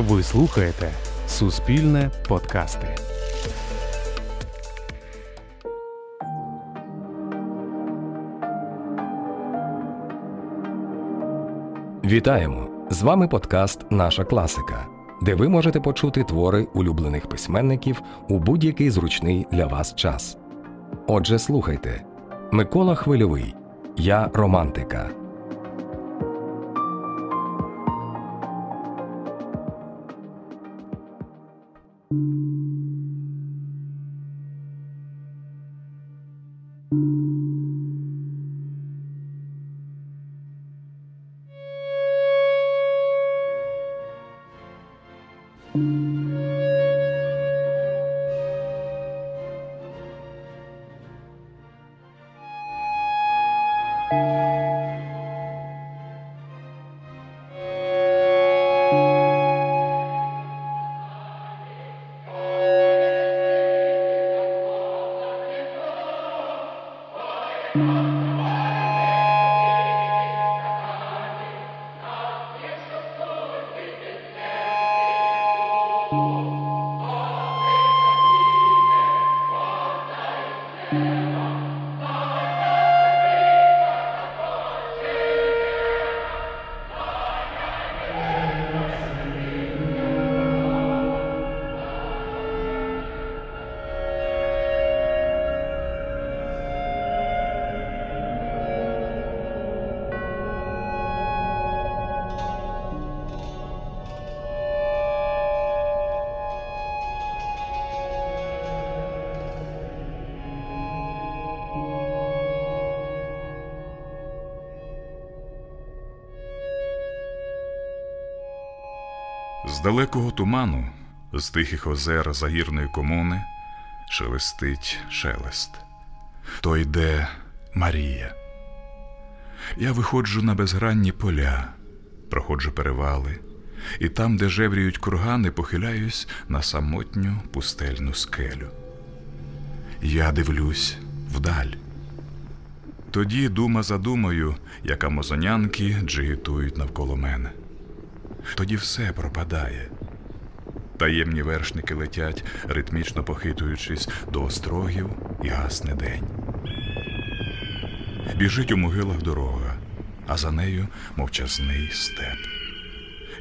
Ви слухаєте Суспільне подкасти. Вітаємо! З вами подкаст Наша класика, де ви можете почути твори улюблених письменників у будь-який зручний для вас час. Отже, слухайте Микола Хвильовий. Я романтика. З далекого туману, з тихих озер загірної комуни, шелестить шелест. То йде Марія. Я виходжу на безгранні поля, проходжу перевали, і там, де жевріють кургани, похиляюсь на самотню пустельну скелю. Я дивлюсь вдаль. Тоді дума за думою, як амазонянки джигітують навколо мене тоді все пропадає. Таємні вершники летять, ритмічно похитуючись до острогів і гасне день. Біжить у могилах дорога, а за нею мовчазний степ.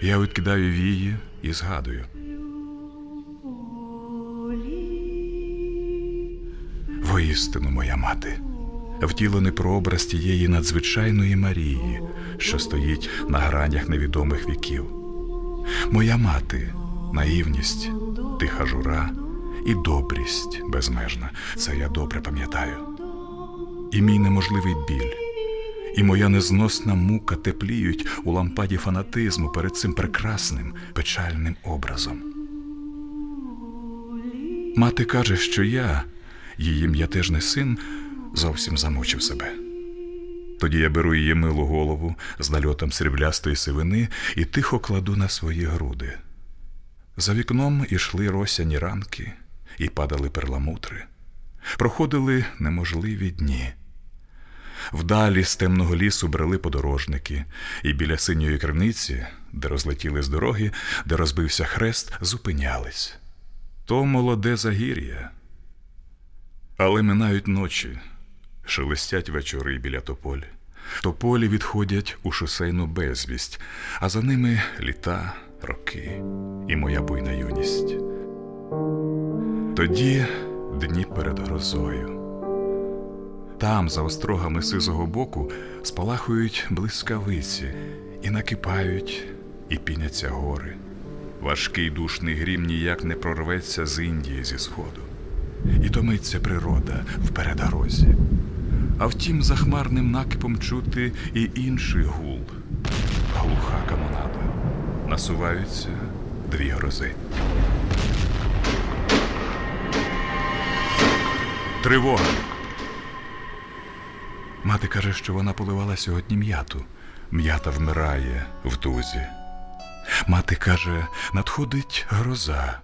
Я відкидаю вії і згадую. Воістину, моя мати, втілений прообраз тієї надзвичайної Марії, що стоїть на гранях невідомих віків. Моя мати, наївність, тиха жура і добрість безмежна. Це я добре пам'ятаю. І мій неможливий біль, і моя незносна мука тепліють у лампаді фанатизму перед цим прекрасним печальним образом. Мати каже, що я, її м'ятежний син, зовсім замучив себе. Тоді я беру її милу голову з нальотом сріблястої сивини і тихо кладу на свої груди. За вікном ішли росяні ранки і падали перламутри, проходили неможливі дні. Вдалі з темного лісу брели подорожники, і біля синьої криниці, де розлетіли з дороги, де розбився хрест, зупинялись. То молоде загір'я. Але минають ночі шелестять вечори біля тополі. Тополі відходять у шосейну безвість, а за ними літа, роки і моя буйна юність. Тоді дні перед грозою. Там, за острогами сизого боку, спалахують блискавиці і накипають, і піняться гори. Важкий душний грім ніяк не прорветься з Індії зі сходу. І томиться природа в передорозі. А втім, за хмарним накипом чути і інший гул. Глуха канонада. Насуваються дві грози. Тривога. Мати каже, що вона поливала сьогодні м'яту. М'ята вмирає в тузі. Мати каже, надходить гроза.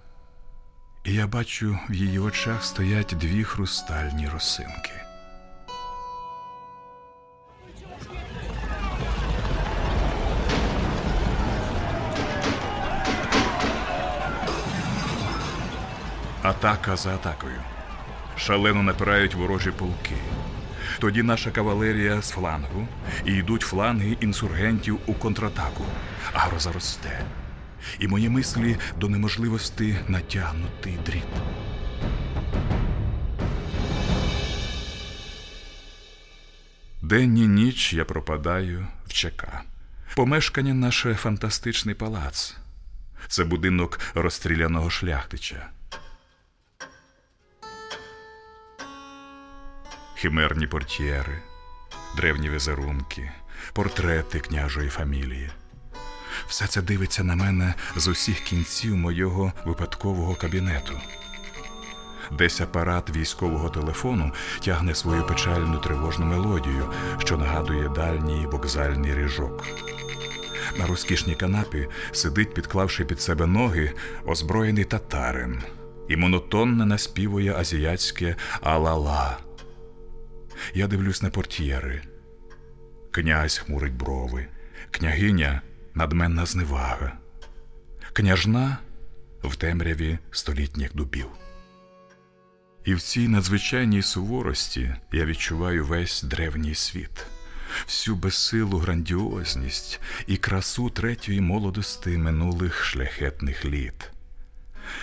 І я бачу, в її очах стоять дві хрустальні росинки. Атака за атакою. Шалено напирають ворожі полки. Тоді наша кавалерія з флангу і йдуть фланги інсургентів у контратаку, а гроза росте. І мої мислі до неможливості натягнутий дріт. День і ніч я пропадаю в ЧК. Помешкання наше фантастичний палац. Це будинок розстріляного шляхтича. Химерні портьєри, древні візерунки, портрети княжої фамілії. Все це дивиться на мене з усіх кінців мого випадкового кабінету. Десь апарат військового телефону тягне свою печальну тривожну мелодію, що нагадує дальній вокзальний ріжок. На розкішній канапі сидить, підклавши під себе ноги, озброєний татарин і монотонно наспівує азіатське «Алала». Я дивлюсь на портьєри. Князь хмурить брови, княгиня надменна зневага, княжна в темряві столітніх дубів. І в цій надзвичайній суворості я відчуваю весь древній світ, всю безсилу грандіозність і красу третьої молодости минулих шляхетних літ.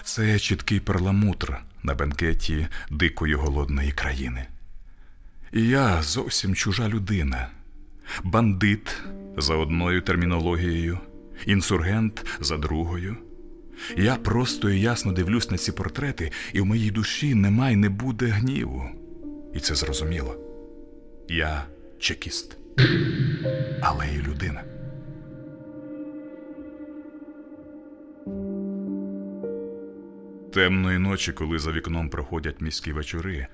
Це чіткий перламутр на бенкеті дикої голодної країни. Я зовсім чужа людина, бандит за одною термінологією, інсургент за другою. Я просто і ясно дивлюсь на ці портрети, і в моїй душі нема й не буде гніву. І це зрозуміло. Я чекіст, але і людина. Темної ночі, коли за вікном проходять міські вечори,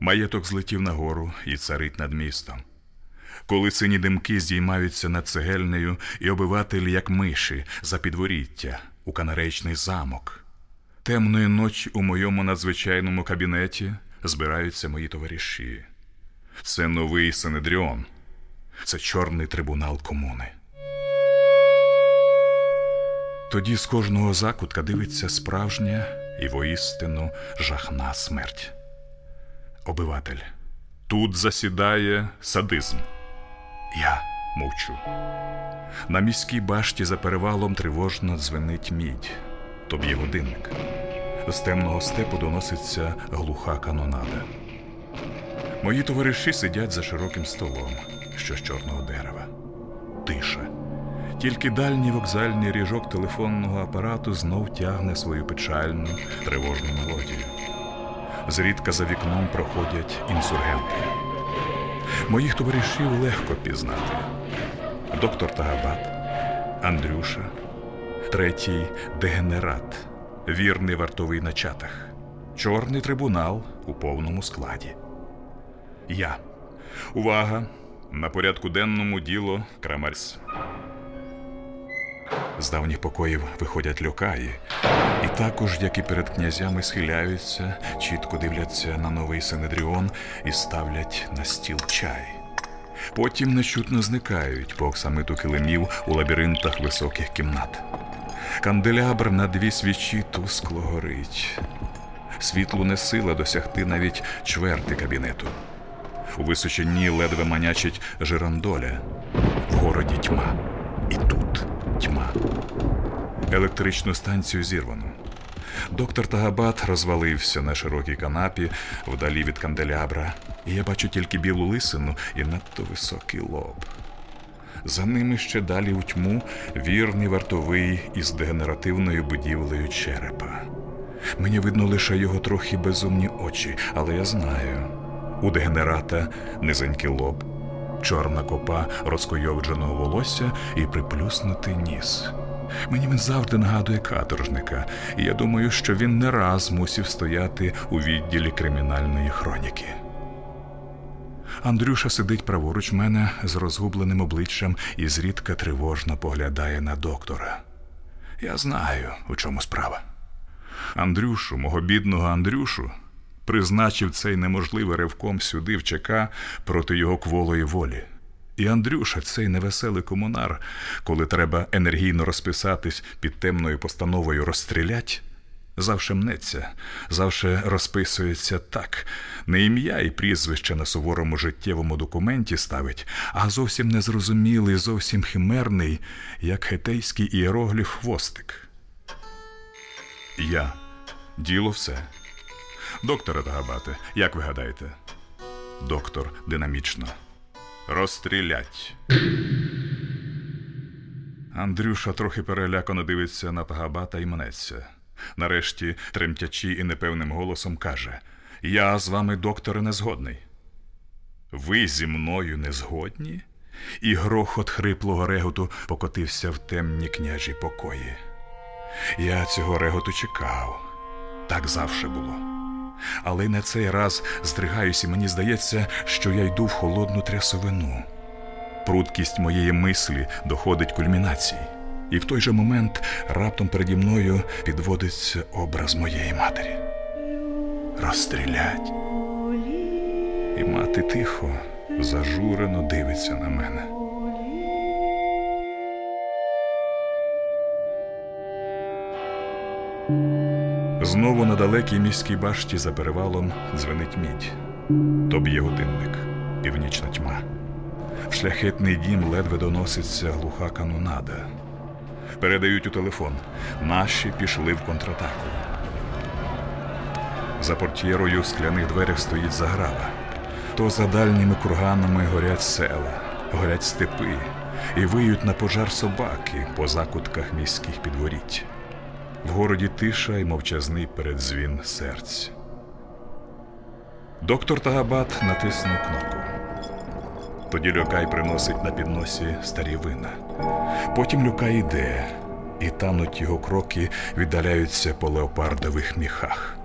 маєток злетів нагору і царить над містом. Коли сині димки здіймаються над цегельнею, і обивателі, як миші, за підворіття, у канаречний замок. Темної ночі у моєму надзвичайному кабінеті збираються мої товариші. Це новий Синедріон, це чорний трибунал комуни. Тоді з кожного закутка дивиться справжня і воістину жахна смерть. Обиватель. Тут засідає садизм. Я мовчу. На міській башті за перевалом тривожно дзвенить мідь, то б'є годинник. З темного степу доноситься глуха канонада. Мої товариші сидять за широким столом, що з чорного дерева. Тиша. Тільки дальній вокзальний ріжок телефонного апарату знов тягне свою печальну, тривожну мелодію. Зрідка за вікном проходять інсургенти. Моїх товаришів легко пізнати. Доктор Тагабат, Андрюша, третій дегенерат, вірний вартовий на чатах, чорний трибунал у повному складі. Я. Увага! На порядку денному діло Крамарс. З давніх покоїв виходять льокаї, і також, як і перед князями, схиляються, чітко дивляться на новий Синедріон і ставлять на стіл чай. Потім нечутно зникають по оксамиту килимів у лабіринтах високих кімнат. Канделябр на дві свічі тускло горить. Світлу не сила досягти навіть чверти кабінету. У височині ледве манячить жирандоля, в городі тьма. І тут тьма. Електричну станцію зірвано. Доктор Тагабат розвалився на широкій канапі вдалі від канделябра, і я бачу тільки білу лисину і надто високий лоб. За ними ще далі у тьму вірний вартовий із дегенеративною будівлею черепа. Мені видно лише його трохи безумні очі, але я знаю у дегенерата низенький лоб, чорна копа розкойовдженого волосся і приплюснутий ніс. Мені він завжди нагадує каторжника, і я думаю, що він не раз мусів стояти у відділі кримінальної хроніки. Андрюша сидить праворуч мене з розгубленим обличчям і зрідка тривожно поглядає на доктора. Я знаю, у чому справа. Андрюшу, мого бідного Андрюшу, призначив цей неможливий ревком сюди в ЧК проти його кволої волі. І Андрюша, цей невеселий комунар, коли треба енергійно розписатись під темною постановою розстрілять, Завше мнеться, завше розписується так, не ім'я і прізвище на суворому життєвому документі ставить, а зовсім незрозумілий, зовсім химерний, як хетейський іерогліф хвостик. Я. Діло все. Докторе Тагабате, як ви гадаєте? Доктор динамічно. Розстрілять. Андрюша трохи перелякано дивиться на Тагабата і мнеться. Нарешті, тремтячи і непевним голосом, каже: Я з вами, докторе, не згодний. Ви зі мною не згодні? І грохот хриплого реготу покотився в темні княжі покої. Я цього реготу чекав. Так завше було. Але на цей раз здригаюсь, і мені здається, що я йду в холодну трясовину. Прудкість моєї мислі доходить кульмінації, і в той же момент раптом переді мною підводиться образ моєї матері. Розстрілять. І мати тихо, зажурено дивиться на мене. Знову на далекій міській башті за перевалом дзвенить мідь. То б'є годинник, північна тьма. В шляхетний дім ледве доноситься глуха канонада. Передають у телефон. Наші пішли в контратаку. За портьєрою в скляних дверях стоїть заграва. То за дальніми курганами горять села, горять степи і виють на пожар собаки по закутках міських підворіть. В городі тиша й мовчазний передзвін серць. Доктор Тагабат натиснув кнопку. Тоді Люкай приносить на підносі старі вина. Потім Люкай йде, і тануть його кроки віддаляються по леопардових міхах.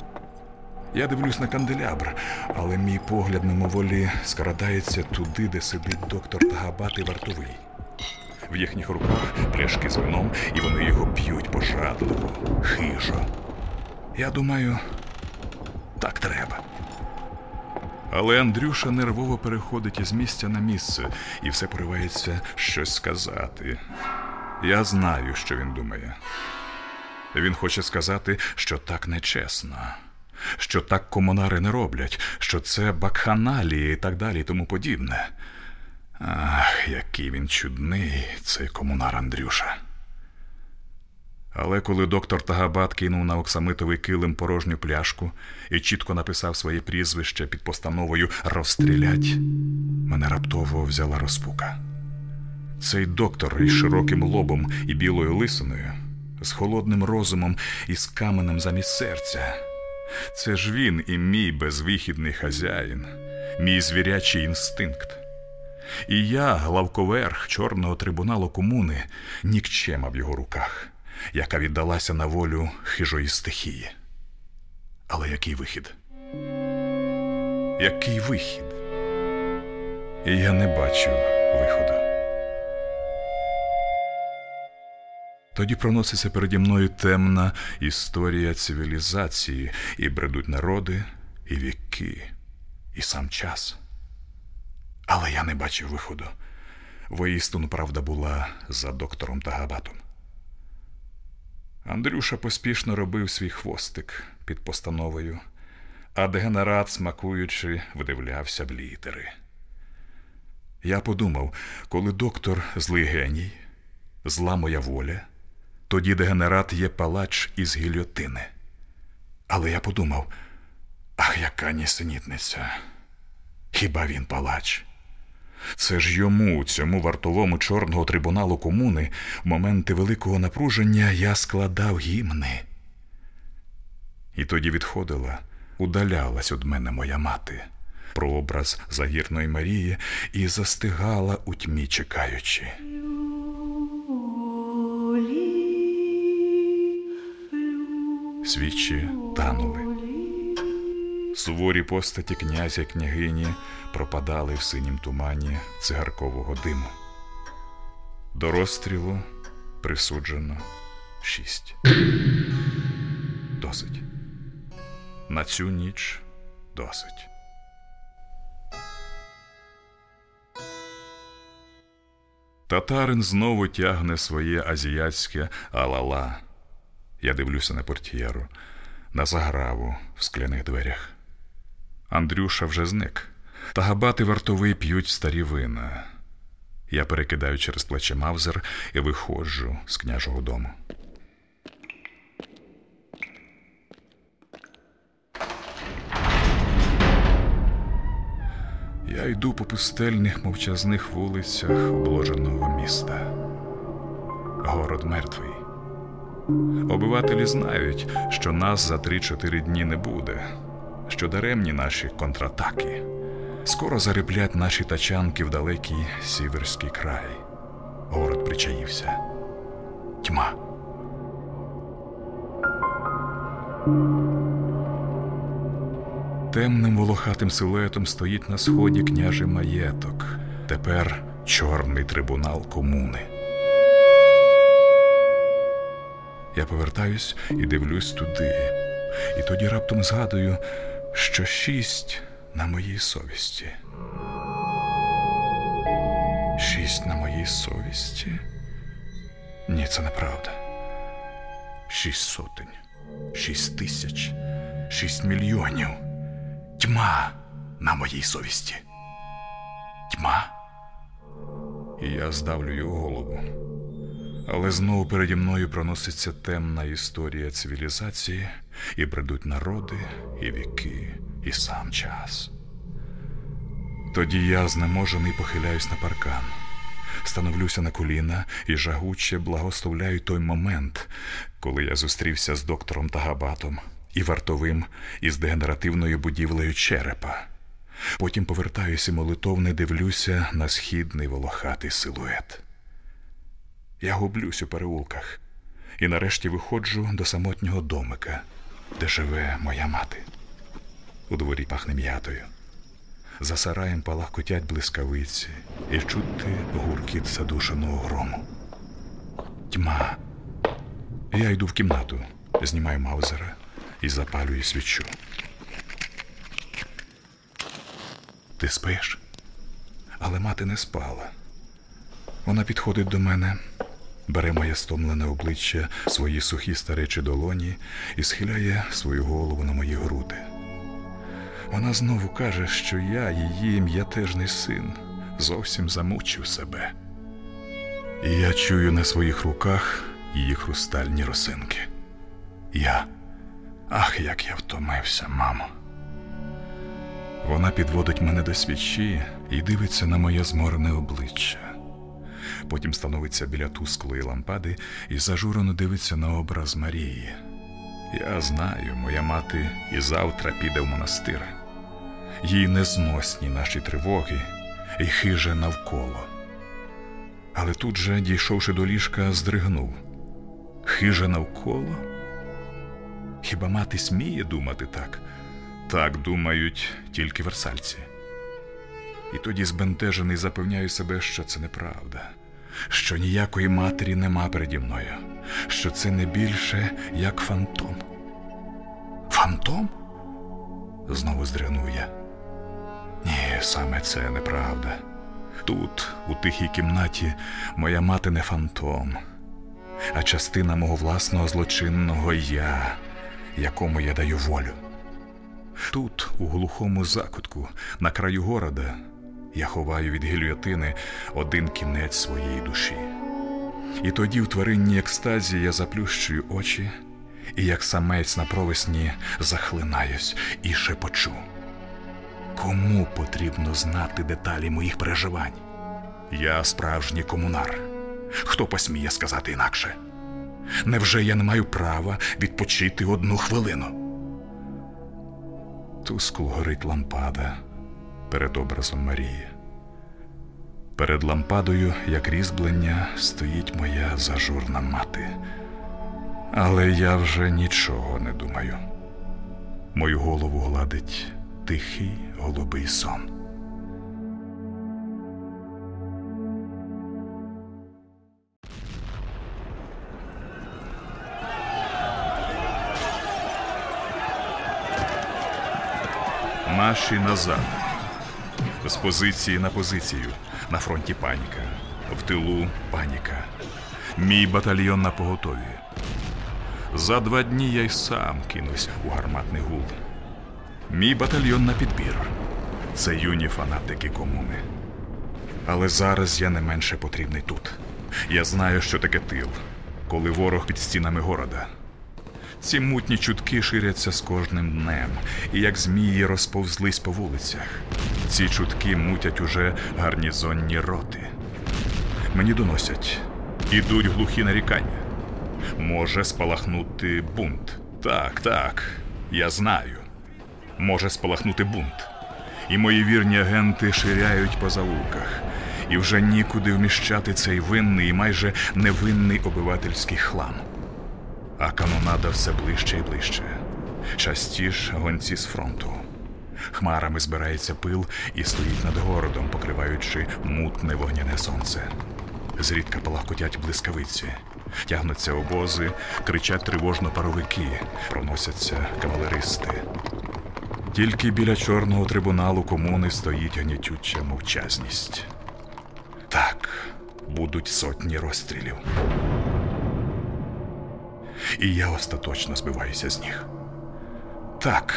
Я дивлюсь на канделябр, але мій погляд мимоволі скрадається туди, де сидить доктор Тагабат і вартовий. В їхніх руках пляшки з вином, і вони його п'ють пожадливо, хижо. Я думаю, так треба. Але Андрюша нервово переходить із місця на місце і все поривається щось сказати. Я знаю, що він думає. Він хоче сказати, що так нечесно, що так комунари не роблять, що це бакханалії і так далі, і тому подібне. Ах, який він чудний, цей комунар Андрюша. Але коли доктор Тагабат кинув на оксамитовий килим порожню пляшку і чітко написав своє прізвище під постановою розстрілять, мене раптово взяла розпука. Цей доктор із широким лобом і білою лисиною, з холодним розумом і з каменем замість серця. Це ж він і мій безвихідний хазяїн, мій звірячий інстинкт. І я, главковерх чорного трибуналу комуни, нікчема в його руках, яка віддалася на волю хижої стихії. Але який вихід? Який вихід? І я не бачу виходу. Тоді проноситься переді мною темна історія цивілізації, і бредуть народи, і віки, і сам час. Але я не бачив виходу. Воістину правда була за доктором Тагабатом. Андрюша поспішно робив свій хвостик під постановою, а дегенерат, смакуючи, вдивлявся в літери. Я подумав, коли доктор злий геній, зла моя воля, тоді дегенерат є палач із гільотини. Але я подумав, ах, яка нісенітниця! Хіба він палач? Це ж йому, цьому вартовому чорного трибуналу комуни, в моменти великого напруження я складав гімни. І тоді відходила, удалялась від мене моя мати, прообраз загірної Марії, і застигала у тьмі чекаючи. Свічі танули. Суворі постаті князя княгині пропадали в синім тумані цигаркового диму. До розстрілу присуджено шість. Досить. На цю ніч досить. Татарин знову тягне своє азіатське алала. Я дивлюся на портьєру. на заграву в скляних дверях. Андрюша вже зник, та габати вартовий п'ють старі вина. Я перекидаю через плече Мавзер і виходжу з княжого дому. Я йду по пустельних мовчазних вулицях обложеного міста. Город мертвий. Обивателі знають, що нас за 3-4 дні не буде, що даремні наші контратаки. Скоро зариплять наші тачанки в далекий сіверський край. Город причаївся. Тьма. Темним волохатим силуетом стоїть на сході княжий маєток. Тепер чорний трибунал комуни. Я повертаюсь і дивлюсь туди. І тоді раптом згадую, що шість на моїй совісті. Шість на моїй совісті? Ні, це неправда. Шість сотень, шість тисяч, шість мільйонів. Тьма на моїй совісті. Тьма. І я здавлю його голову. Але знову переді мною проноситься темна історія цивілізації, і бредуть народи, і віки, і сам час. Тоді я знеможений похиляюсь на паркан, становлюся на коліна і жагуче благословляю той момент, коли я зустрівся з доктором Тагабатом і вартовим із дегенеративною будівлею черепа. Потім повертаюся молитовне дивлюся на східний волохатий силует. Я гублюсь у переулках і нарешті виходжу до самотнього домика, де живе моя мати. У дворі пахне м'ятою. За сараєм палахкотять блискавиці і чути гуркіт задушеного грому. Тьма. Я йду в кімнату, знімаю маузера і запалюю свічу. Ти спиш? Але мати не спала. Вона підходить до мене, бере моє стомлене обличчя, свої сухі старечі долоні і схиляє свою голову на мої груди. Вона знову каже, що я, її м'ятежний син, зовсім замучив себе. І я чую на своїх руках її хрустальні росинки. Я. Ах, як я втомився, мамо. Вона підводить мене до свічі і дивиться на моє зморене обличчя. Потім становиться біля тусклої лампади і зажурено дивиться на образ Марії. Я знаю, моя мати і завтра піде в монастир. Їй незносні наші тривоги і хиже навколо. Але тут же, дійшовши до ліжка, здригнув. Хиже навколо? Хіба мати сміє думати так? Так думають тільки версальці. І тоді збентежений запевняю себе, що це неправда, що ніякої матері нема переді мною, що це не більше як фантом. Фантом? Знову здригнув я. Ні, саме це неправда. Тут, у тихій кімнаті, моя мати не фантом, а частина мого власного злочинного я, якому я даю волю. Тут, у глухому закутку, на краю города, я ховаю від гільйотини один кінець своєї душі. І тоді, в тваринній екстазі, я заплющую очі, і як самець на провесні захлинаюсь і шепочу. Кому потрібно знати деталі моїх переживань? Я справжній комунар. Хто посміє сказати інакше? Невже я не маю права відпочити одну хвилину? Тускло горить лампада перед образом Марії. Перед лампадою, як різьблення, стоїть моя зажурна мати. Але я вже нічого не думаю. Мою голову гладить тихий голубий сон. Наші назад. З позиції на позицію. На фронті паніка. В тилу паніка. Мій батальйон на поготові. За два дні я й сам кинусь у гарматний гул. Мій батальйон на підбір. Це юні фанатики комуни. Але зараз я не менше потрібний тут. Я знаю, що таке тил, коли ворог під стінами города. Ці мутні чутки ширяться з кожним днем, і як змії розповзлись по вулицях. Ці чутки мутять уже гарнізонні роти. Мені доносять, ідуть глухі нарікання. Може спалахнути бунт. Так, так, я знаю. Може спалахнути бунт. І мої вірні агенти ширяють по заулках. І вже нікуди вміщати цей винний і майже невинний обивательський хлам. А канонада все ближче і ближче. Частіш гонці з фронту. Хмарами збирається пил і стоїть над городом, покриваючи мутне вогняне сонце. Зрідка палахкотять блискавиці, тягнуться обози, кричать тривожно паровики, проносяться кавалеристи. Тільки біля чорного трибуналу комуни стоїть гнітюча мовчазність. Так, будуть сотні розстрілів. І я остаточно збиваюся з ніг. Так,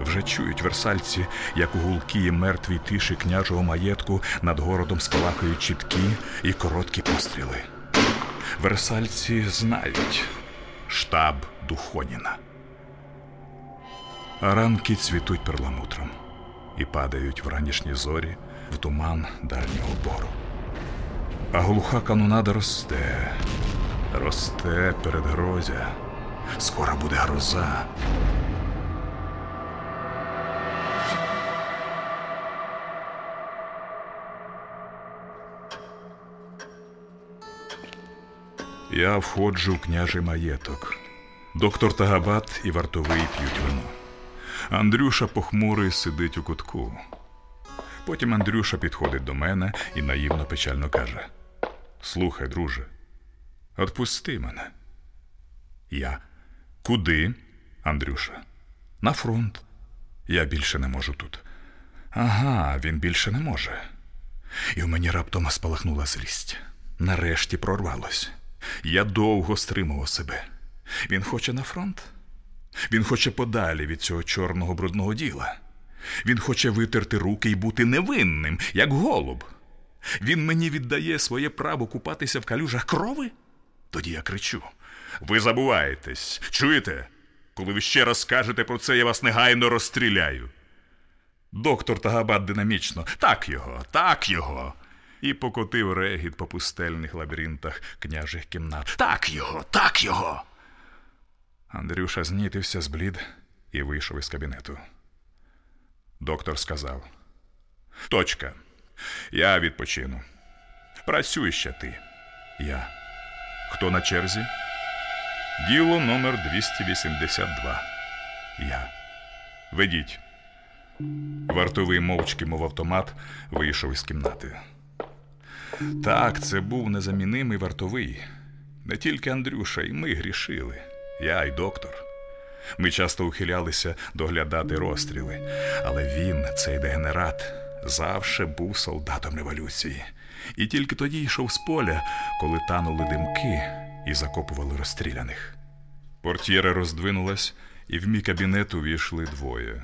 вже чують версальці, як у гулкій мертвій тиші княжого маєтку над городом спалахують чіткі і короткі постріли. Версальці знають штаб Духоніна. Ранки цвітуть перламутром і падають в ранішні зорі в туман дальнього бору. А глуха канонада росте, росте перед грозя. Скоро буде гроза. Я входжу в княжий маєток. Доктор Тагабат і вартовий п'ють вино. Андрюша похмурий сидить у кутку. Потім Андрюша підходить до мене і наївно печально каже: Слухай, друже, отпусти мене. Я. Куди? Андрюша. На фронт. Я більше не можу тут. Ага, він більше не може. І в мені раптом спалахнула злість. Нарешті прорвалось. Я довго стримував себе. Він хоче на фронт. Він хоче подалі від цього чорного брудного діла. Він хоче витерти руки і бути невинним, як голуб. Він мені віддає своє право купатися в калюжах крови. Тоді я кричу: Ви забуваєтесь, чуєте? Коли ви ще раз скажете про це, я вас негайно розстріляю. Доктор Тагабат динамічно, так його, так його. І покотив регіт по пустельних лабіринтах княжих кімнат. Так його, так його. Андрюша знітився, зблід і вийшов із кабінету. Доктор сказав: Точка. Я відпочину. Працюй ще ти. Я. Хто на черзі? Діло номер 282. Я. Ведіть. Вартовий мовчки, мов автомат, вийшов із кімнати. Так, це був незамінимий вартовий. Не тільки Андрюша, і ми грішили. Я й доктор. Ми часто ухилялися доглядати розстріли, але він, цей дегенерат, завше був солдатом революції. І тільки тоді йшов з поля, коли танули димки і закопували розстріляних. Портьєра роздвинулась, і в мій кабінет увійшли двоє: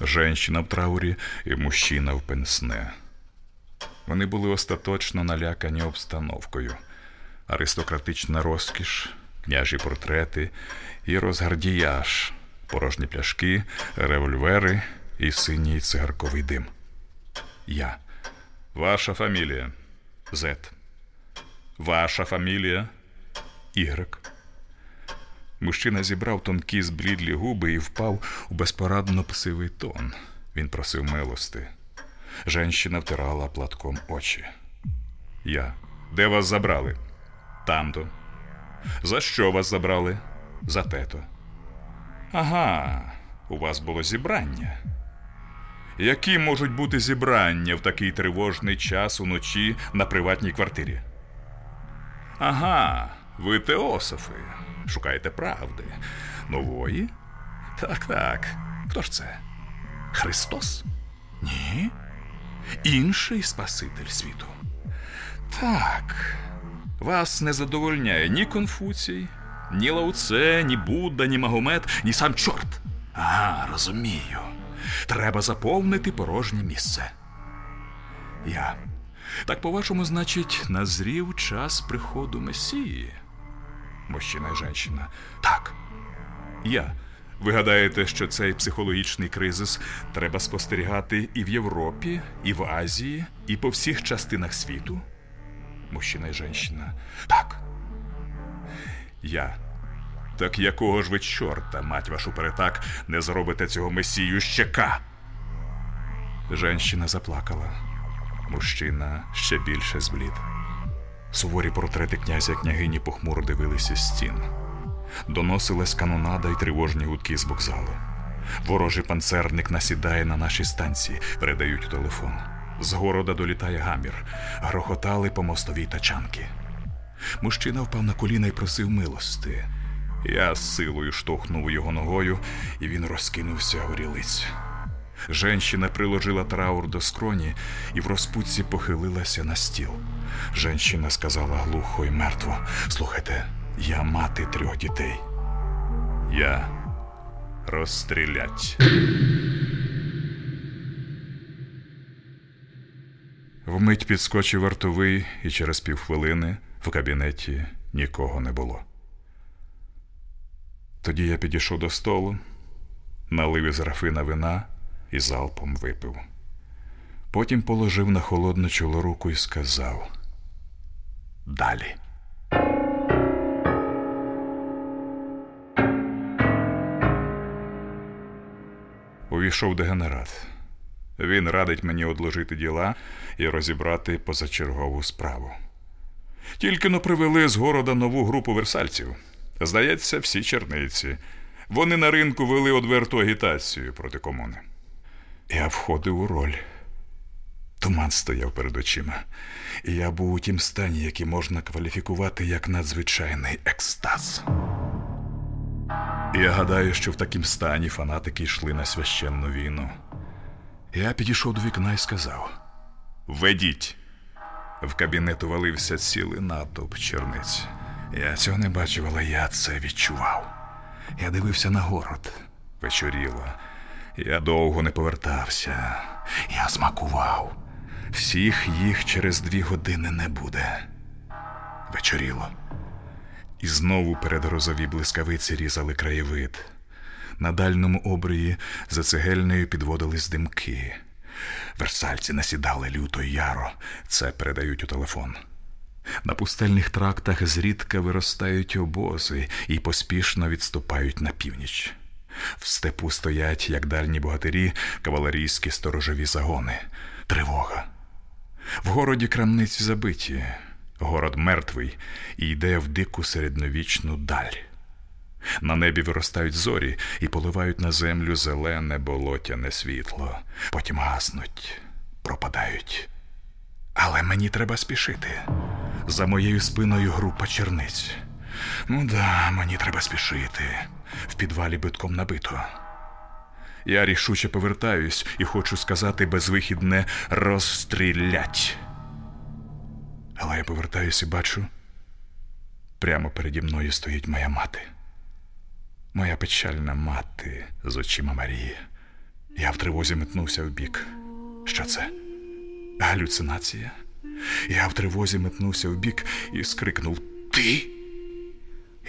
женщина в траурі і мужчина в пенсне. Вони були остаточно налякані обстановкою, аристократична розкіш, княжі портрети і розгардіяж, порожні пляшки, револьвери і синій цигарковий дим. Я. Ваша фамілія Зет. Ваша фамілія Ігрек. Мужчина зібрав тонкі зблідлі губи і впав у безпорадно псивий тон. Він просив милости. Женщина втирала платком очі. Я. Де вас забрали? Тамто. За що вас забрали? За тето. Ага, у вас було зібрання. Які можуть бути зібрання в такий тривожний час уночі на приватній квартирі? Ага, ви теософи. Шукаєте правди. Нової? Так, так. Хто ж це? Христос? Ні. Інший Спаситель світу. Так. Вас не задовольняє ні Конфуцій, Ні Лауце, ні Будда, ні Магомед, ні сам чорт. Ага, розумію. Треба заповнити порожнє місце. Я. Так, по-вашому, значить, назрів час приходу Месії. Мужчина і жінка. Так. Я. Ви гадаєте, що цей психологічний кризис треба спостерігати і в Європі, і в Азії, і по всіх частинах світу? Мужчина і жінка. Так. Я. Так якого ж ви чорта, мать вашу перетак, не зробите цього месію щека? Женщина заплакала. Мужчина ще більше зблід. Суворі портрети князя княгині похмуро дивилися стін. Доносилась канонада й тривожні гудки з вокзалу. Ворожий панцерник насідає на нашій станції, передають телефон. З города долітає гамір, грохотали по мостовій тачанки. Мужчина впав на коліна і просив милости. Я з силою штовхнув його ногою, і він розкинувся горілиць. Женщина приложила траур до скроні і в розпутці похилилася на стіл. Женщина сказала глухо й мертво: Слухайте, я мати трьох дітей. Я розстрілять. Вмить підскочив вартовий, і через півхвилини в кабінеті нікого не було. Тоді я підійшов до столу, налив із графина вина і залпом випив. Потім положив на холодне чоло руку і сказав Далі. Увійшов дегенерат. Він радить мені одложити діла і розібрати позачергову справу. Тільки но привели з города нову групу версальців. Здається, всі черниці. Вони на ринку вели одверту агітацію проти комуни. Я входив у роль. Туман стояв перед очима, і я був у тім стані, який можна кваліфікувати як надзвичайний екстаз. Я гадаю, що в такім стані фанатики йшли на священну війну. Я підійшов до вікна і сказав: Ведіть. В кабінет увалився цілий натовп черниць. Я цього не бачив, але я це відчував. Я дивився на город. Вечоріло. Я довго не повертався. Я смакував. Всіх їх через дві години не буде. Вечоріло. І знову перед грозові блискавиці різали краєвид. На дальньому обрії за цегельнею підводились димки. Версальці насідали люто й яро. Це передають у телефон. На пустельних трактах зрідка виростають обози і поспішно відступають на північ. В степу стоять, як дальні богатирі, кавалерійські сторожові загони. Тривога. В городі крамниці забиті, город мертвий і йде в дику середньовічну даль. На небі виростають зорі і поливають на землю зелене болотяне світло, потім гаснуть, пропадають. Але мені треба спішити. За моєю спиною група черниць. Ну да, мені треба спішити. В підвалі битком набито. Я рішуче повертаюсь і хочу сказати безвихідне розстрілять. Але я повертаюсь і бачу. Прямо переді мною стоїть моя мати. Моя печальна мати з очима Марії. Я в тривозі метнувся вбік. Що це? Галюцинація? Я в тривозі метнувся вбік і скрикнув Ти?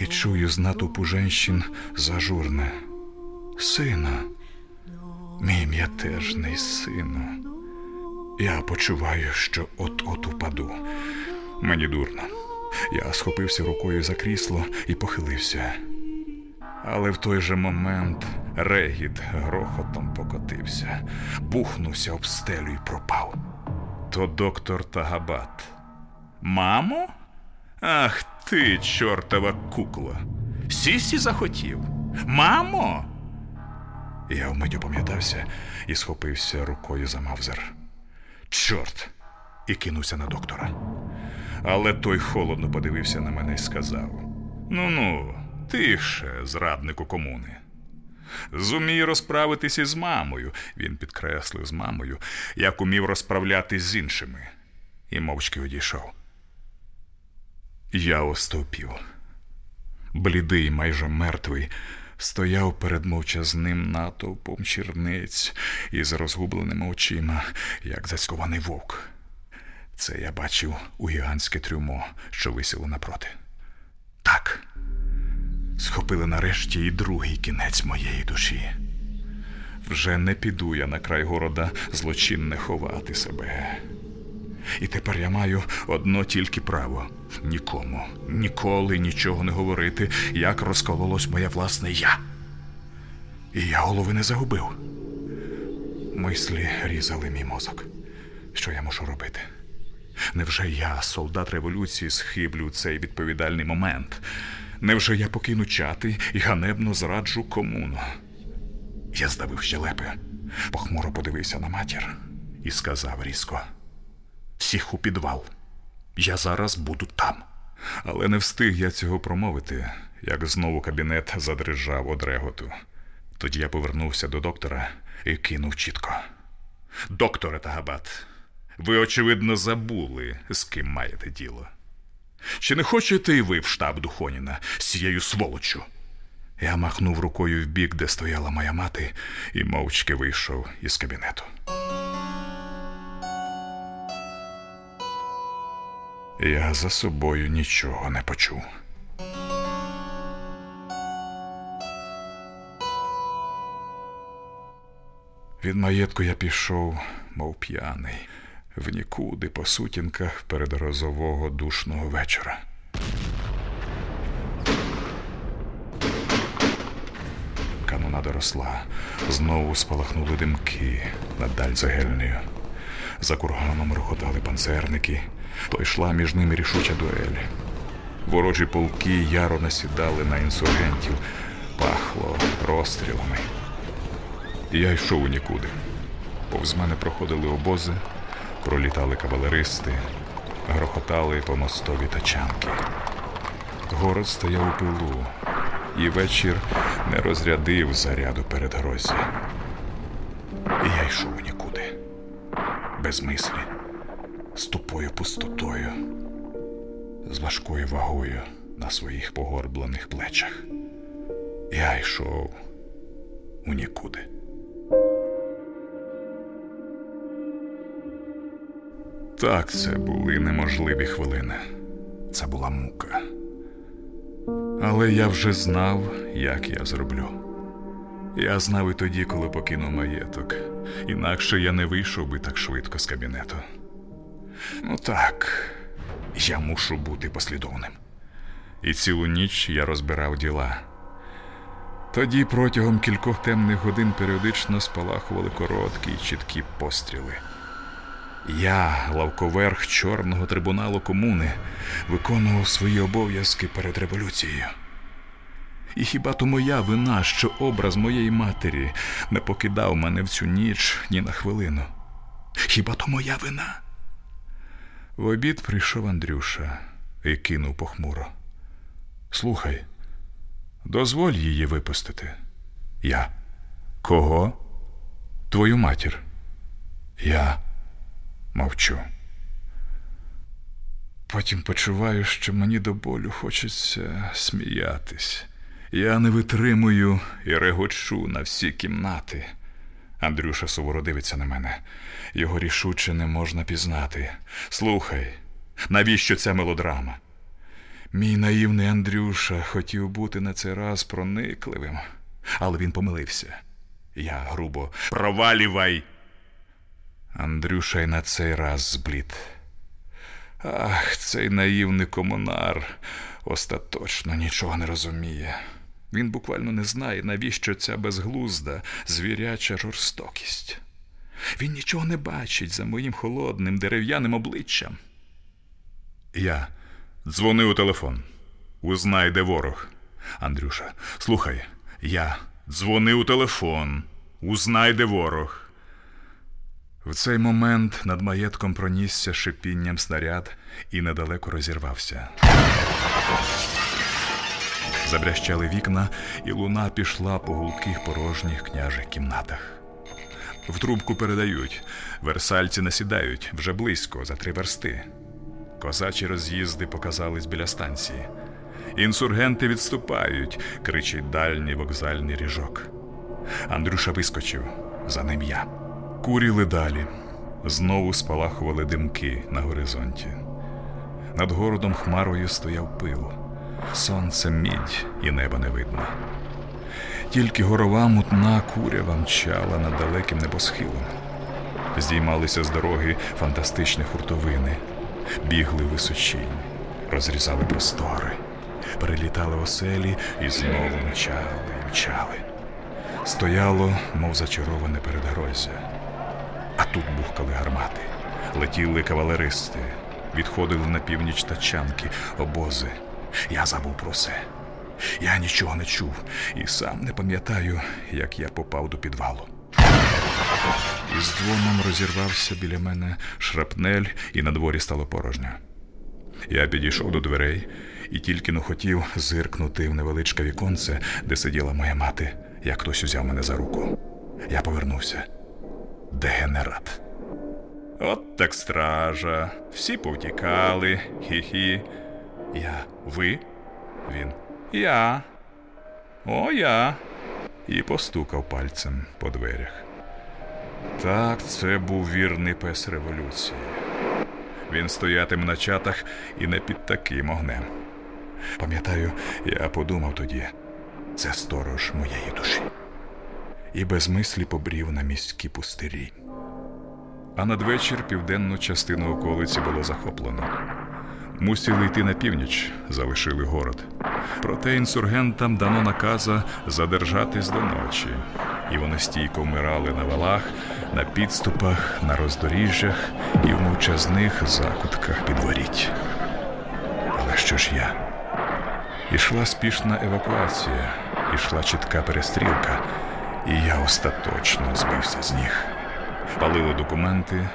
І чую з натовпу женщин зажурне. Сина, мій м'ятежний сину. Я почуваю, що от-от упаду. Мені дурно. Я схопився рукою за крісло і похилився. Але в той же момент регіт грохотом покотився, бухнувся об стелю і пропав. То доктор Тагабат. Мамо? Ах ти, чортова кукла. Сісі захотів. Мамо. Я вмить опам'ятався і схопився рукою за мавзер. Чорт! І кинувся на доктора. Але той холодно подивився на мене і сказав: Ну ну, тише, зраднику комуни. Зумій розправитися із мамою, він підкреслив з мамою, як умів розправлятись з іншими, і мовчки одійшов. Я остовпів. блідий, майже мертвий, стояв перед мовчазним натовпом черниць із розгубленими очима, як зацькований вовк. Це я бачив у гігантське трюмо, що висіло напроти. Так, схопили нарешті і другий кінець моєї душі. Вже не піду я на край города злочинне ховати себе. І тепер я маю одно тільки право нікому, ніколи нічого не говорити, як розкололось моє власне я. І я голови не загубив. Мислі різали мій мозок. Що я мушу робити? Невже я, солдат революції, схиблю цей відповідальний момент? Невже я покину чати і ганебно зраджу комуну? Я здавив щелепи, похмуро подивився на матір і сказав різко: всіх у підвал. Я зараз буду там. Але не встиг я цього промовити, як знову кабінет задрижав од реготу. Тоді я повернувся до доктора і кинув чітко. Докторе Тагабат, ви, очевидно, забули, з ким маєте діло. Чи не хочете і ви в штаб Духоніна з цією сволоччю? Я махнув рукою в бік, де стояла моя мати, і мовчки вийшов із кабінету. Я за собою нічого не почув. Від маєтку я пішов, мов п'яний, в нікуди по сутінках передгрозового душного вечора. Канонада росла, знову спалахнули димки над Дальцегельнею. За курганом рухотали панцерники, то йшла між ними рішуча дуель. Ворожі полки яро насідали на інсургентів, пахло розстрілами. Я йшов у нікуди. Повз мене проходили обози, пролітали кавалеристи, грохотали по мостові тачанки. Город стояв у пилу, і вечір не розрядив заряду передгрозя. І я йшов у нікуди, без мислі, з тупою пустотою, з важкою вагою на своїх погорблених плечах. Я йшов у нікуди. Так, це були неможливі хвилини. Це була мука. Але я вже знав, як я зроблю. Я знав і тоді, коли покинув маєток. Інакше я не вийшов би так швидко з кабінету. Ну так, я мушу бути послідовним. І цілу ніч я розбирав діла. Тоді протягом кількох темних годин періодично спалахували короткі й чіткі постріли. Я, лавковерх Чорного трибуналу комуни, виконував свої обов'язки перед революцією. І хіба то моя вина, що образ моєї матері не покидав мене в цю ніч ні на хвилину? Хіба то моя вина? В обід прийшов Андрюша і кинув похмуро. Слухай, дозволь її випустити. Я. Кого? Твою матір. Я мовчу. Потім почуваю, що мені до болю хочеться сміятись. Я не витримую і регочу на всі кімнати. Андрюша суворо дивиться на мене. Його рішуче не можна пізнати. Слухай, навіщо ця мелодрама? Мій наївний Андрюша хотів бути на цей раз проникливим, але він помилився. Я грубо провалівай. Андрюша й на цей раз зблід. Ах, цей наївний комунар остаточно нічого не розуміє. Він буквально не знає, навіщо ця безглузда, звіряча жорстокість. Він нічого не бачить за моїм холодним дерев'яним обличчям. Я дзвони у телефон. Узнай, де ворог. Андрюша, слухай, я дзвони у телефон. Узнай, де ворог. В цей момент над маєтком пронісся шипінням снаряд і недалеко розірвався. Забрящали вікна, і луна пішла по гулких порожніх княжих кімнатах. В трубку передають, версальці насідають вже близько, за три версти. Козачі роз'їзди показались біля станції. Інсургенти відступають, кричить дальній вокзальний ріжок. Андрюша вискочив, за ним я. Куріли далі. Знову спалахували димки на горизонті. Над городом хмарою стояв пил. Сонце мідь і неба не видно. Тільки горова мутна курява мчала над далеким небосхилом. Здіймалися з дороги фантастичні хуртовини, бігли височінь, розрізали простори, перелітали оселі і знову мчали, і мчали. Стояло, мов зачароване передгорозя. А тут бухкали гармати, летіли кавалеристи, відходили на північ тачанки, обози. Я забув про все. Я нічого не чув і сам не пам'ятаю, як я попав до підвалу. Із дзвоном розірвався біля мене шрапнель, і на дворі стало порожньо. Я підійшов до дверей і тільки но хотів зиркнути в невеличке віконце, де сиділа моя мати, як хтось узяв мене за руку. Я повернувся. Дегенерат. От так стража. Всі повтікали. Хі-хі. Я. Ви? Він. Я. О, я. І постукав пальцем по дверях. Так, це був вірний пес революції. Він стоятиме на чатах і не під таким огнем. Пам'ятаю, я подумав тоді, це сторож моєї душі. І без мислі побрів на міські пустирі. А надвечір південну частину околиці було захоплено. Мусили йти на північ, залишили город. Проте інсургентам дано наказа задержатись до ночі, і вони стійко вмирали на валах, на підступах, на роздоріжжях і в мовчазних закутках підворіть. Але що ж я? Ішла спішна евакуація, ішла чітка перестрілка, і я остаточно збився з ніг. Палили документи,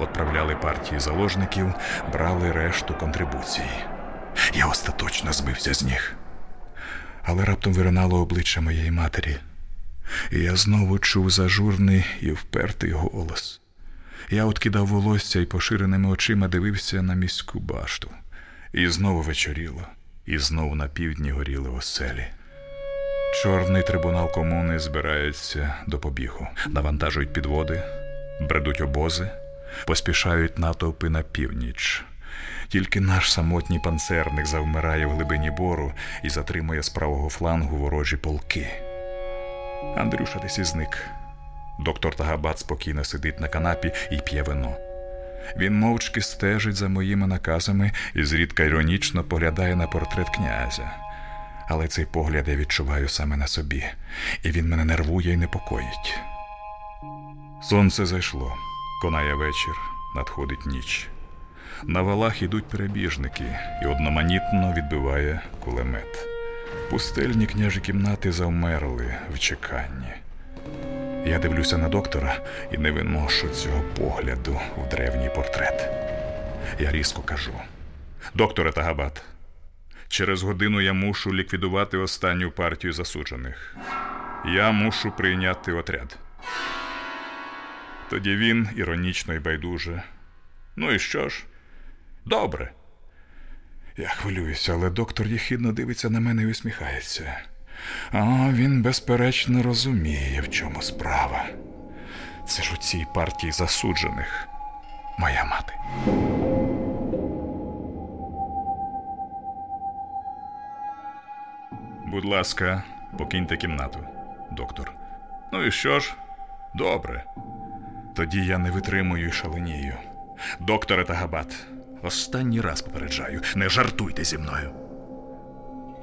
відправляли партії заложників, брали решту контрибуції. Я остаточно збився з ніг. Але раптом виринало обличчя моєї матері, і я знову чув зажурний і впертий голос. Я откидав волосся і поширеними очима дивився на міську башту. І знову вечоріло, і знову на півдні горіли оселі. Чорний трибунал комуни збирається до побігу, навантажують підводи, бредуть обози, поспішають натовпи на північ. Тільки наш самотній панцерник завмирає в глибині бору і затримує з правого флангу ворожі полки. Андрюша десь і зник. Доктор Тагабат спокійно сидить на канапі і п'є вино. Він мовчки стежить за моїми наказами і зрідка іронічно поглядає на портрет князя. Але цей погляд я відчуваю саме на собі, і він мене нервує і непокоїть. Сонце зайшло, конає вечір, надходить ніч. На валах ідуть перебіжники, і одноманітно відбиває кулемет. Пустельні княжі кімнати завмерли в чеканні. Я дивлюся на доктора і не виношу цього погляду в древній портрет. Я різко кажу: Докторе Тагабат, через годину я мушу ліквідувати останню партію засуджених. Я мушу прийняти отряд. Тоді він іронічно і байдуже. Ну і що ж? Добре. Я хвилююся, але доктор єхидно дивиться на мене і усміхається. А він, безперечно, розуміє, в чому справа. Це ж у цій партії засуджених моя мати. Будь ласка, покиньте кімнату, доктор. Ну і що ж? Добре. Тоді я не витримую шаленію. Докторе Тагабат, останній раз попереджаю, не жартуйте зі мною.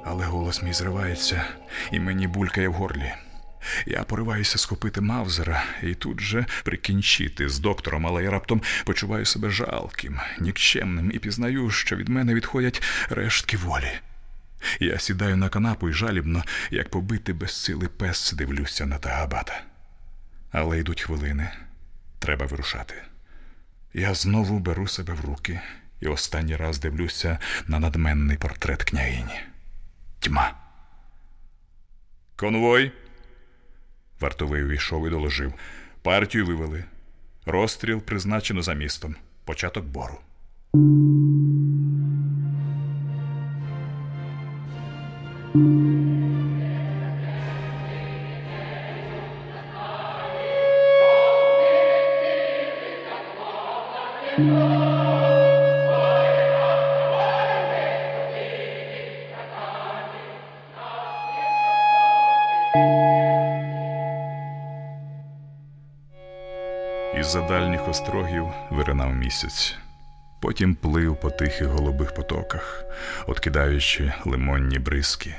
Але голос мій зривається, і мені булькає в горлі. Я пориваюся схопити Мавзера і тут же прикінчити з доктором, але я раптом почуваю себе жалким, нікчемним і пізнаю, що від мене відходять рештки волі. Я сідаю на канапу і жалібно, як побитий без сили пес, дивлюся на Тагабата. Але йдуть хвилини, треба вирушати. Я знову беру себе в руки і останній раз дивлюся на надменний портрет княгині. Тьма. Конвой. Вартовий увійшов і доложив. Партію вивели. Розстріл призначено за містом. Початок бору. Із-за дальніх острогів виринав місяць. Потім плив по тихих голубих потоках, откидаючи лимонні бризки.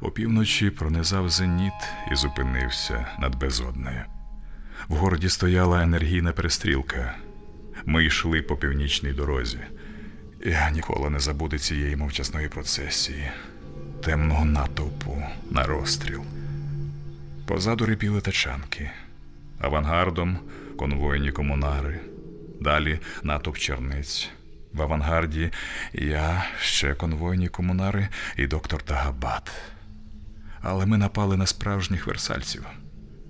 Опівночі пронизав зеніт і зупинився над безоднею. В городі стояла енергійна перестрілка. Ми йшли по північній дорозі. Я ніколи не забуду цієї мовчасної процесії, темного натовпу на розстріл. Позаду рипіли тачанки, авангардом конвойні комунари, далі натовп черниць. В авангарді я, ще конвойні комунари і доктор Тагабат. Але ми напали на справжніх версальців.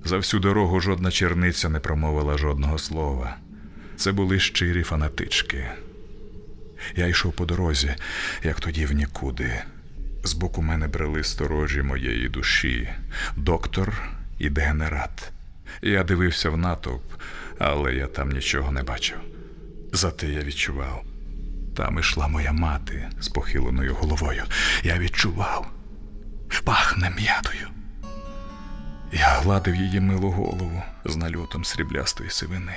За всю дорогу жодна черниця не промовила жодного слова. Це були щирі фанатички. Я йшов по дорозі, як тоді в нікуди. Збоку мене брели сторожі моєї душі, доктор і дегенерат. Я дивився в натовп, але я там нічого не бачив. Зате я відчував. Там ішла моя мати з похиленою головою. Я відчував. Пахне м'ятою. Я гладив її милу голову з нальотом сріблястої сивини.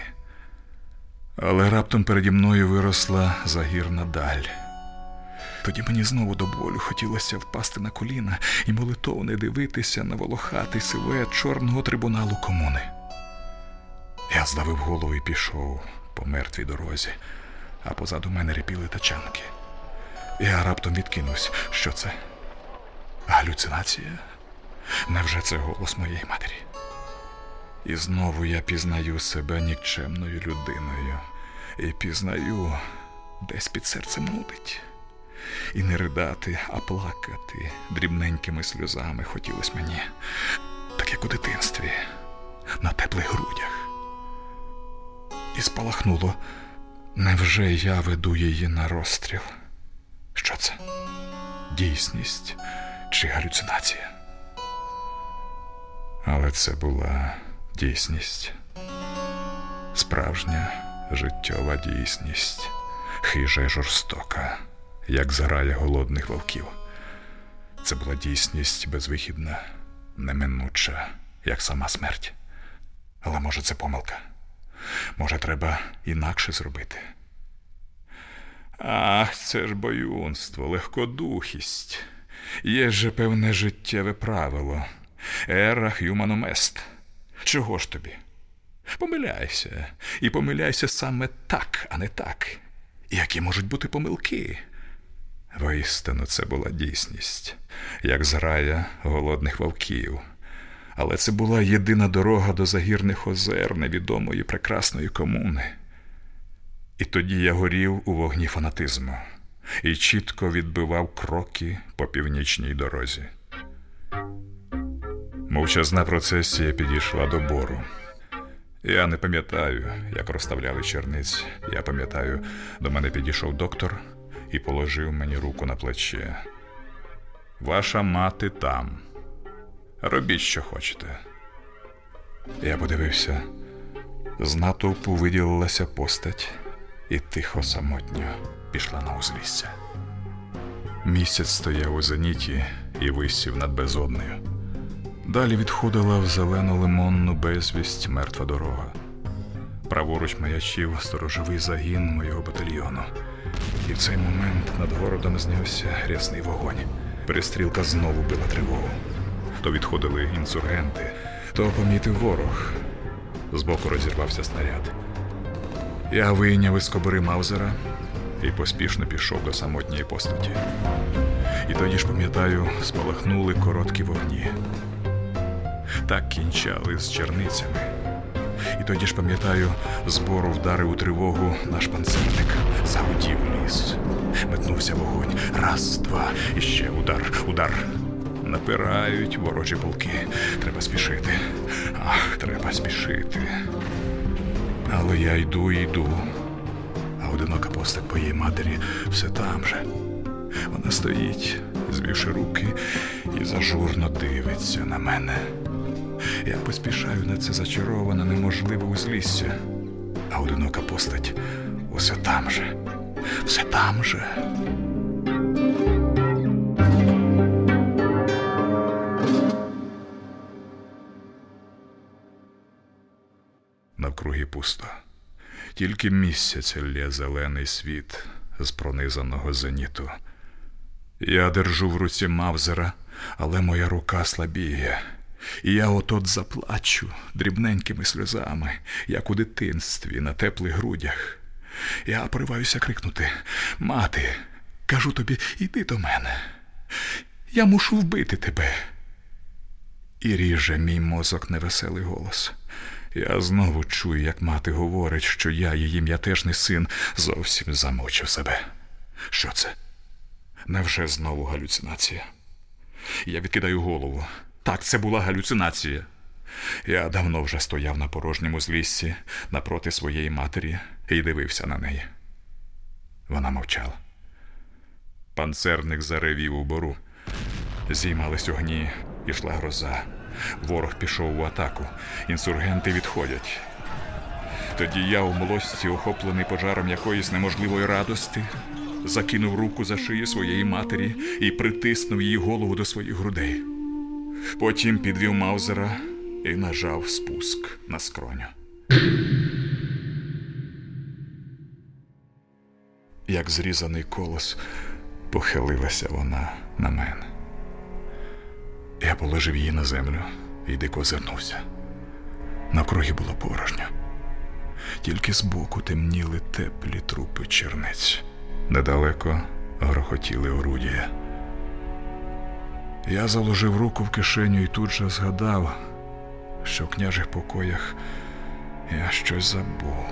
Але раптом переді мною виросла загірна даль. Тоді мені знову до болю хотілося впасти на коліна і молитовне дивитися на волохатий силует чорного трибуналу комуни. Я здавив голову і пішов по мертвій дорозі, а позаду мене репіли тачанки. Я раптом відкинувся. Що це? Галюцинація? Невже це голос моєї матері? І знову я пізнаю себе нікчемною людиною і пізнаю, десь під серцем нудить. І не ридати, а плакати дрібненькими сльозами хотілось мені, так як у дитинстві, на теплих грудях. І спалахнуло, невже я веду її на розстріл? Що це? Дійсність чи галюцинація? Але це була дійсність, справжня життєва дійсність, хижа й жорстока, як зграя голодних вовків. Це була дійсність безвихідна, неминуча, як сама смерть. Але може це помилка? Може, треба інакше зробити? Ах, це ж боюнство, легкодухість. Є же певне життєве правило. Ера est. Чого ж тобі? Помиляйся, і помиляйся саме так, а не так. Які можуть бути помилки? Воістину, це була дійсність, як зграя голодних вовків. Але це була єдина дорога до загірних озер невідомої прекрасної комуни. І тоді я горів у вогні фанатизму і чітко відбивав кроки по північній дорозі. Мовчазна процесія підійшла до бору. Я не пам'ятаю, як розставляли черниць. Я пам'ятаю, до мене підійшов доктор і положив мені руку на плече. Ваша мати там. Робіть, що хочете. Я подивився. З натовпу виділилася постать і тихо самотньо пішла на узлісся. Місяць стояв у зеніті і висів над безоднею. Далі відходила в зелену лимонну безвість мертва дорога. Праворуч маячив сторожовий загін моєго батальйону. І в цей момент над городом знявся рясний вогонь. Перестрілка знову била тривогу. То відходили інсургенти, то помітив ворог. Збоку розірвався снаряд. Я вийняв із кобури Маузера і поспішно пішов до самотньої постаті. І тоді ж, пам'ятаю, спалахнули короткі вогні. Так кінчали з черницями. І тоді ж, пам'ятаю, збору вдарив у тривогу наш панцерник. Загудів ліс. Метнувся вогонь. Раз, два, і ще удар, удар. Напирають ворожі полки. Треба спішити. Ах, треба спішити. Але я йду і йду. А одинока постать моєї матері все там же. Вона стоїть, звівши руки, і зажурно дивиться на мене. Я поспішаю на це зачароване, неможливе узлісся, а одинока постать усе там же, все там же. Пусто. Тільки місяць лє зелений світ з пронизаного зеніту. Я держу в руці Мавзера, але моя рука слабіє. І я от-от заплачу дрібненькими сльозами, як у дитинстві на теплих грудях. Я пориваюся крикнути Мати, кажу тобі, іди до мене. Я мушу вбити тебе. І ріже мій мозок невеселий голос. Я знову чую, як мати говорить, що я, її м'ятежний син, зовсім замучив себе. Що це? Невже знову галюцинація? Я відкидаю голову. Так, це була галюцинація. Я давно вже стояв на порожньому зліссі напроти своєї матері і дивився на неї. Вона мовчала. Панцерник заревів у бору. Зіймались огні, ішла гроза. Ворог пішов у атаку, інсургенти відходять. Тоді я у млості, охоплений пожаром якоїсь неможливої радости, закинув руку за шию своєї матері і притиснув її голову до своїх грудей. Потім підвів Маузера і нажав спуск на скроню. Як зрізаний колос, похилилася вона на мене. Я положив її на землю і дико озирнувся. Навкруги було порожньо. Тільки збоку темніли теплі трупи черниць. Недалеко грохотіли орудія. Я заложив руку в кишеню і тут же згадав, що в княжих покоях я щось забув.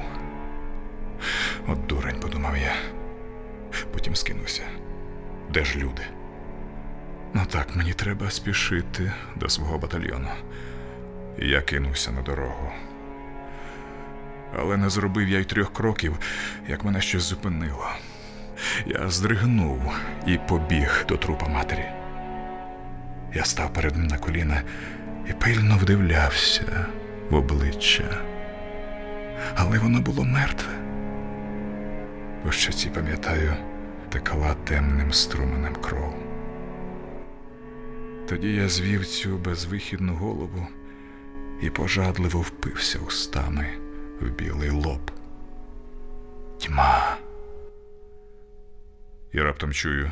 От дурень, подумав я. Потім скинувся. Де ж люди? Ну так, мені треба спішити до свого батальйону. Я кинувся на дорогу. Але не зробив я й трьох кроків, як мене щось зупинило. Я здригнув і побіг до трупа матері. Я став перед ним на коліна і пильно вдивлявся в обличчя. Але воно було мертве. По щоці, пам'ятаю, текла темним струменем кров. Тоді я звів цю безвихідну голову і пожадливо впився устами в білий лоб. Тьма. І раптом чую.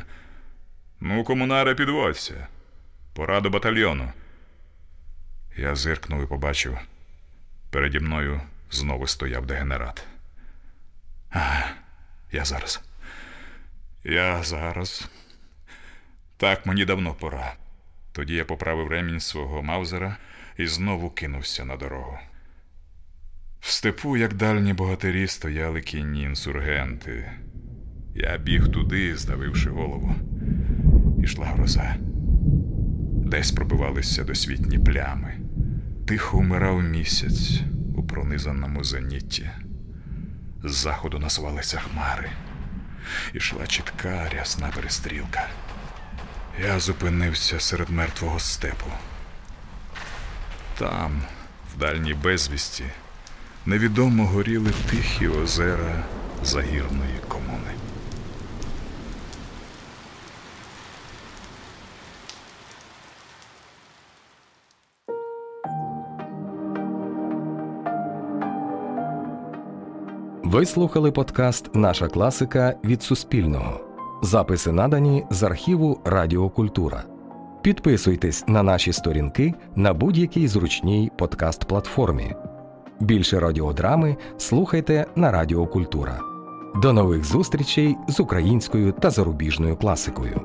Ну, комунаре, підводься. Пора до батальйону. Я зиркнув і побачив. Переді мною знову стояв дегенерат. Ага, я зараз. Я зараз. Так, мені давно пора. Тоді я поправив ремінь свого маузера і знову кинувся на дорогу. В степу, як дальні богатирі, стояли кінні інсургенти. Я біг туди, здавивши голову. Ішла гроза. Десь пробивалися досвітні плями. Тихо вмирав місяць у пронизаному зенітті. З заходу насувалися хмари. Ішла чітка рясна перестрілка. Я зупинився серед мертвого степу. Там, в дальній безвісті, невідомо горіли тихі озера загірної комуни. Ви слухали подкаст Наша класика від Суспільного. Записи надані з архіву Радіокультура. Підписуйтесь на наші сторінки на будь-якій зручній подкаст-платформі. Більше радіодрами слухайте на Радіокультура. До нових зустрічей з українською та зарубіжною класикою.